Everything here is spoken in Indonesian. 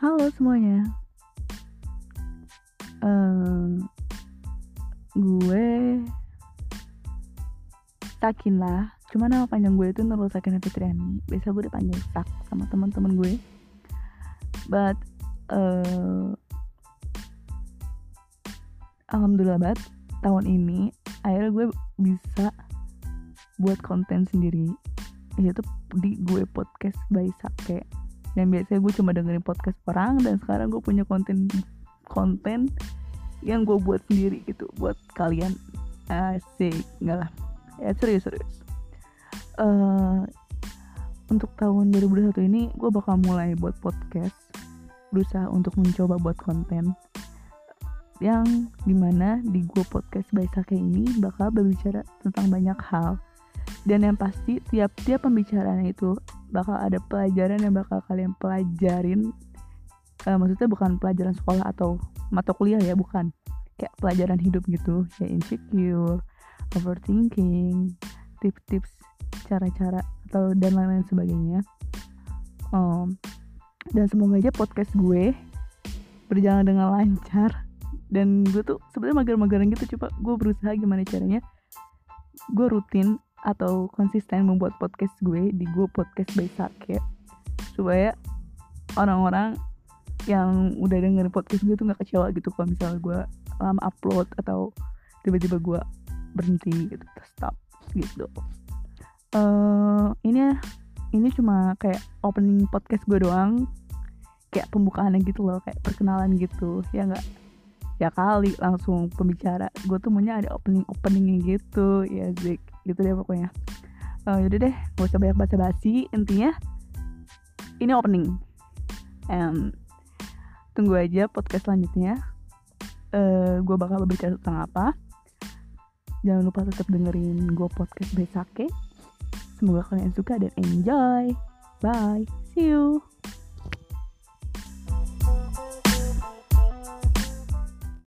Halo semuanya. Um, gue Sakin lah. Cuma nama panjang gue itu Nurul Sakin Fitriani. Biasa gue dipanggil Sak sama teman-teman gue. But uh, alhamdulillah banget tahun ini akhirnya gue bisa buat konten sendiri yaitu di gue podcast by Sake yang biasanya gue cuma dengerin podcast orang dan sekarang gue punya konten konten yang gue buat sendiri gitu buat kalian. Asik enggak lah. Ya serius serius. Uh, untuk tahun 2021 ini gue bakal mulai buat podcast berusaha untuk mencoba buat konten yang di mana di gue podcast by Sake ini bakal berbicara tentang banyak hal. Dan yang pasti tiap-tiap pembicaraan itu bakal ada pelajaran yang bakal kalian pelajarin. Uh, maksudnya bukan pelajaran sekolah atau mata kuliah ya bukan. Kayak pelajaran hidup gitu ya insecure overthinking tips-tips cara-cara atau dan lain-lain sebagainya. Um, dan semoga aja podcast gue berjalan dengan lancar. Dan gue tuh sebenarnya mager-mageran gitu coba gue berusaha gimana caranya. Gue rutin atau konsisten membuat podcast gue di gue podcast by Sake. Supaya orang-orang yang udah denger podcast gue tuh nggak kecewa gitu kalau misalnya gue lama upload atau tiba-tiba gue berhenti gitu stop gitu. Uh, ini ini cuma kayak opening podcast gue doang. Kayak pembukaannya gitu loh kayak perkenalan gitu ya nggak ya kali langsung pembicara. Gue tuh maunya ada opening openingnya gitu. Ya Zik. Gitu deh pokoknya. Uh, yaudah deh. Gak usah banyak basa basi intinya ini opening. Um, tunggu aja podcast selanjutnya. Uh, gue bakal berbicara tentang apa. Jangan lupa tetap dengerin gue podcast Besake. Semoga kalian suka dan enjoy. Bye. See you